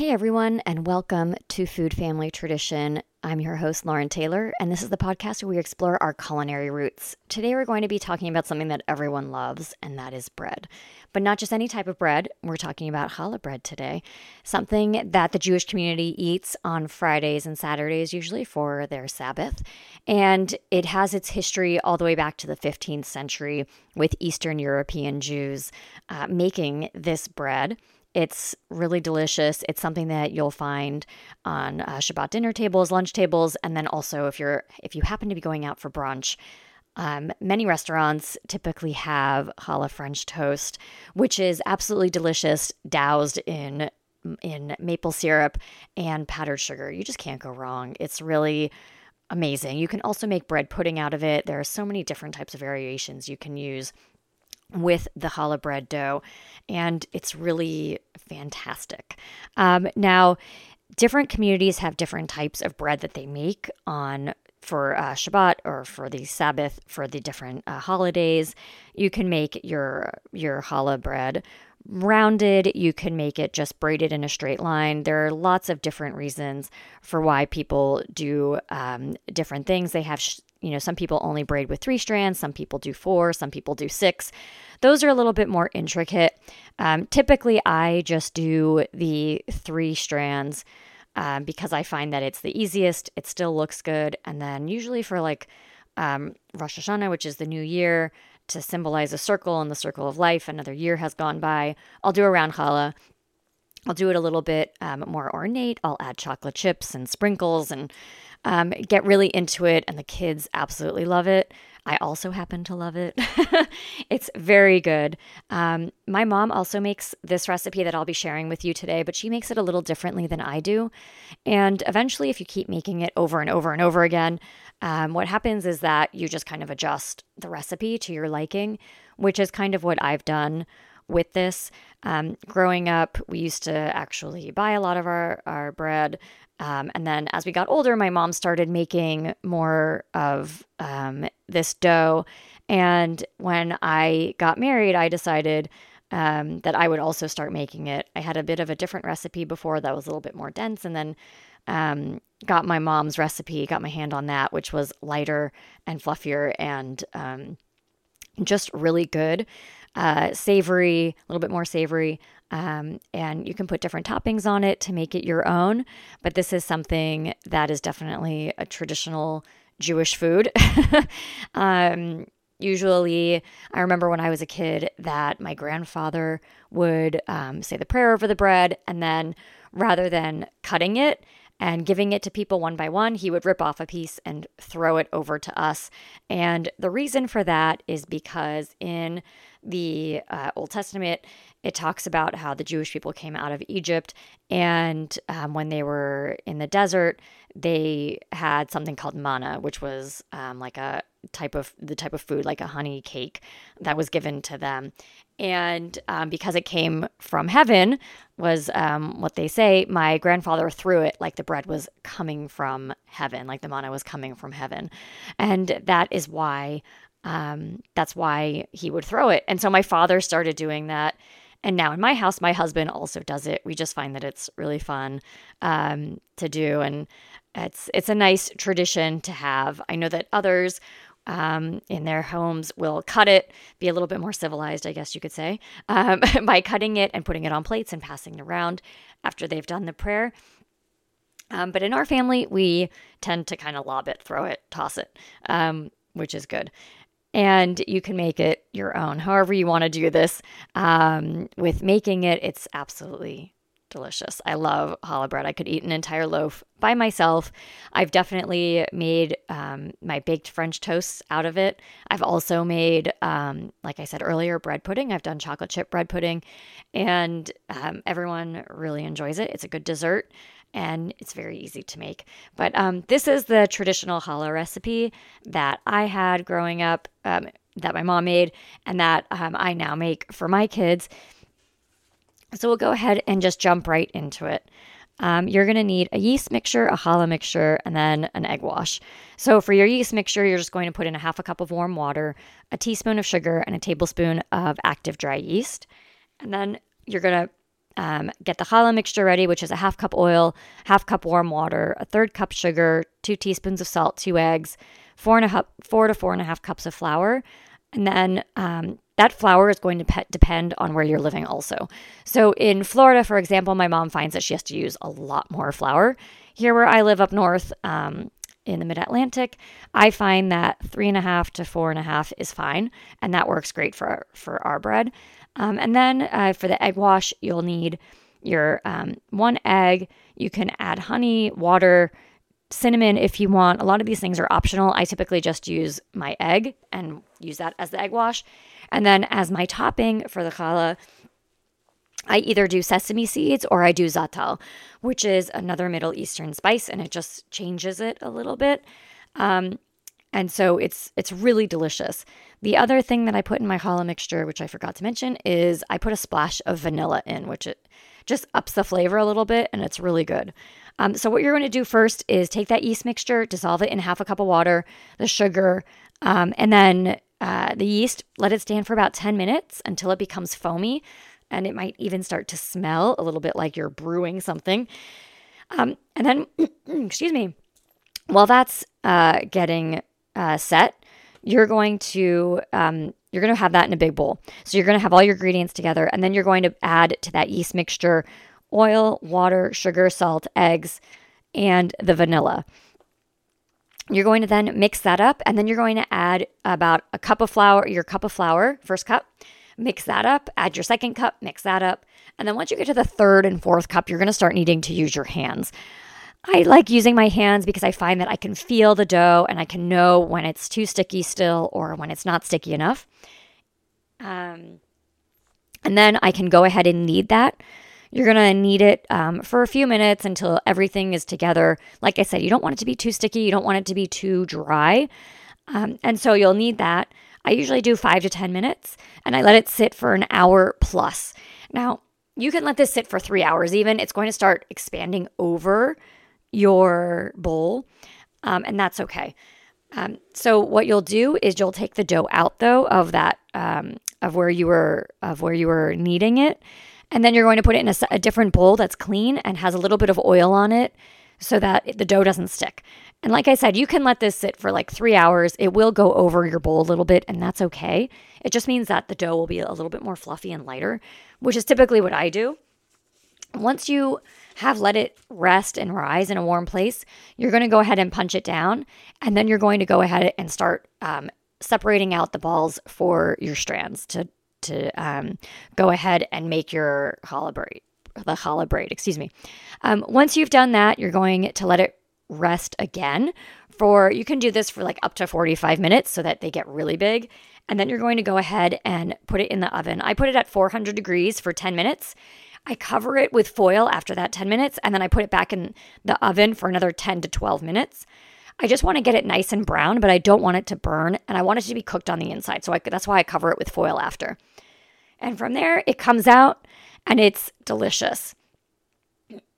Hey everyone, and welcome to Food Family Tradition. I'm your host, Lauren Taylor, and this is the podcast where we explore our culinary roots. Today we're going to be talking about something that everyone loves, and that is bread. But not just any type of bread, we're talking about challah bread today, something that the Jewish community eats on Fridays and Saturdays, usually for their Sabbath. And it has its history all the way back to the 15th century with Eastern European Jews uh, making this bread. It's really delicious. It's something that you'll find on uh, Shabbat dinner tables, lunch tables, and then also if you're if you happen to be going out for brunch. Um, many restaurants typically have challah French toast, which is absolutely delicious, doused in in maple syrup and powdered sugar. You just can't go wrong. It's really amazing. You can also make bread pudding out of it. There are so many different types of variations you can use with the challah bread dough, and it's really fantastic. Um, now, different communities have different types of bread that they make on for uh, Shabbat or for the Sabbath for the different uh, holidays. You can make your your challah bread rounded. You can make it just braided in a straight line. There are lots of different reasons for why people do um, different things. They have sh- you know, some people only braid with three strands, some people do four, some people do six. Those are a little bit more intricate. Um, typically, I just do the three strands um, because I find that it's the easiest. It still looks good. And then, usually, for like um, Rosh Hashanah, which is the new year, to symbolize a circle and the circle of life, another year has gone by, I'll do a round challah. I'll do it a little bit um, more ornate. I'll add chocolate chips and sprinkles and um, get really into it, and the kids absolutely love it. I also happen to love it. it's very good. Um, my mom also makes this recipe that I'll be sharing with you today, but she makes it a little differently than I do. And eventually, if you keep making it over and over and over again, um, what happens is that you just kind of adjust the recipe to your liking, which is kind of what I've done with this. Um, growing up, we used to actually buy a lot of our, our bread. Um, and then as we got older, my mom started making more of um, this dough. And when I got married, I decided um, that I would also start making it. I had a bit of a different recipe before that was a little bit more dense. And then um, got my mom's recipe, got my hand on that, which was lighter and fluffier and um, just really good uh, savory, a little bit more savory. Um, and you can put different toppings on it to make it your own. But this is something that is definitely a traditional Jewish food. um, usually, I remember when I was a kid that my grandfather would um, say the prayer over the bread, and then rather than cutting it, and giving it to people one by one, he would rip off a piece and throw it over to us. And the reason for that is because in the uh, Old Testament, it talks about how the Jewish people came out of Egypt, and um, when they were in the desert, they had something called manna, which was um, like a type of the type of food, like a honey cake, that was given to them. And um, because it came from heaven, was um, what they say. My grandfather threw it like the bread was coming from heaven, like the manna was coming from heaven, and that is why um, that's why he would throw it. And so my father started doing that. And now in my house, my husband also does it. We just find that it's really fun um, to do, and it's it's a nice tradition to have. I know that others um, in their homes will cut it, be a little bit more civilized, I guess you could say, um, by cutting it and putting it on plates and passing it around after they've done the prayer. Um, but in our family, we tend to kind of lob it, throw it, toss it, um, which is good and you can make it your own. However, you want to do this um, with making it, it's absolutely delicious. I love challah bread. I could eat an entire loaf by myself. I've definitely made um, my baked French toasts out of it. I've also made, um, like I said earlier, bread pudding. I've done chocolate chip bread pudding, and um, everyone really enjoys it. It's a good dessert and it's very easy to make. But um, this is the traditional challah recipe that I had growing up, um, that my mom made, and that um, I now make for my kids. So we'll go ahead and just jump right into it. Um, you're going to need a yeast mixture, a challah mixture, and then an egg wash. So for your yeast mixture, you're just going to put in a half a cup of warm water, a teaspoon of sugar, and a tablespoon of active dry yeast. And then you're going to um, get the challah mixture ready, which is a half cup oil, half cup warm water, a third cup sugar, two teaspoons of salt, two eggs, four and a half, four to four and a half cups of flour, and then um, that flour is going to pe- depend on where you're living also. So in Florida, for example, my mom finds that she has to use a lot more flour. Here where I live up north, um, in the mid Atlantic, I find that three and a half to four and a half is fine, and that works great for for our bread. Um, and then uh, for the egg wash, you'll need your um, one egg. You can add honey, water, cinnamon if you want. A lot of these things are optional. I typically just use my egg and use that as the egg wash. And then as my topping for the challah, I either do sesame seeds or I do za'atar, which is another Middle Eastern spice, and it just changes it a little bit. Um, and so it's it's really delicious. The other thing that I put in my challah mixture, which I forgot to mention, is I put a splash of vanilla in, which it just ups the flavor a little bit, and it's really good. Um, so what you're going to do first is take that yeast mixture, dissolve it in half a cup of water, the sugar, um, and then uh, the yeast. Let it stand for about 10 minutes until it becomes foamy and it might even start to smell a little bit like you're brewing something. Um, and then, excuse me, while that's uh, getting uh, set, you're going to um, you're going to have that in a big bowl. So you're going to have all your ingredients together, and then you're going to add to that yeast mixture oil, water, sugar, salt, eggs, and the vanilla. You're going to then mix that up, and then you're going to add about a cup of flour, your cup of flour, first cup, mix that up, add your second cup, mix that up. And then once you get to the third and fourth cup, you're going to start needing to use your hands. I like using my hands because I find that I can feel the dough and I can know when it's too sticky still or when it's not sticky enough. Um, and then I can go ahead and knead that. You're going to knead it um, for a few minutes until everything is together. Like I said, you don't want it to be too sticky, you don't want it to be too dry. Um, and so you'll need that. I usually do five to 10 minutes and I let it sit for an hour plus. Now, you can let this sit for three hours even. It's going to start expanding over your bowl, um, and that's okay. Um, so what you'll do is you'll take the dough out though of that um, of where you were of where you were kneading it, and then you're going to put it in a, a different bowl that's clean and has a little bit of oil on it so that the dough doesn't stick. And like I said, you can let this sit for like three hours. It will go over your bowl a little bit, and that's okay. It just means that the dough will be a little bit more fluffy and lighter, which is typically what I do. Once you have let it rest and rise in a warm place, you're going to go ahead and punch it down, and then you're going to go ahead and start um, separating out the balls for your strands to to um, go ahead and make your challah braid the challah braid, excuse me. Um, once you've done that, you're going to let it rest again for, you can do this for like up to 45 minutes so that they get really big. And then you're going to go ahead and put it in the oven. I put it at 400 degrees for 10 minutes. I cover it with foil after that 10 minutes, and then I put it back in the oven for another 10 to 12 minutes. I just want to get it nice and brown, but I don't want it to burn, and I want it to be cooked on the inside. So I, that's why I cover it with foil after. And from there, it comes out and it's delicious.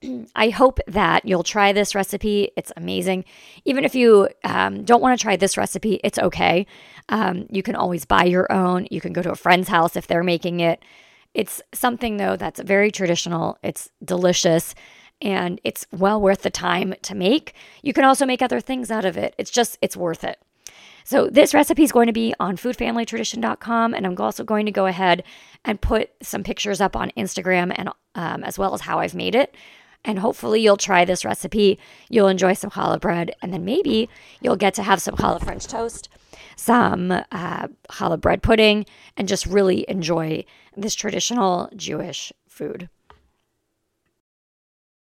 I hope that you'll try this recipe. It's amazing. Even if you um, don't want to try this recipe, it's okay. Um, you can always buy your own. You can go to a friend's house if they're making it. It's something, though, that's very traditional. It's delicious and it's well worth the time to make. You can also make other things out of it. It's just, it's worth it. So this recipe is going to be on foodfamilytradition.com, and I'm also going to go ahead and put some pictures up on Instagram and um, as well as how I've made it. And hopefully you'll try this recipe. You'll enjoy some challah bread, and then maybe you'll get to have some challah French toast, some uh, challah bread pudding, and just really enjoy this traditional Jewish food.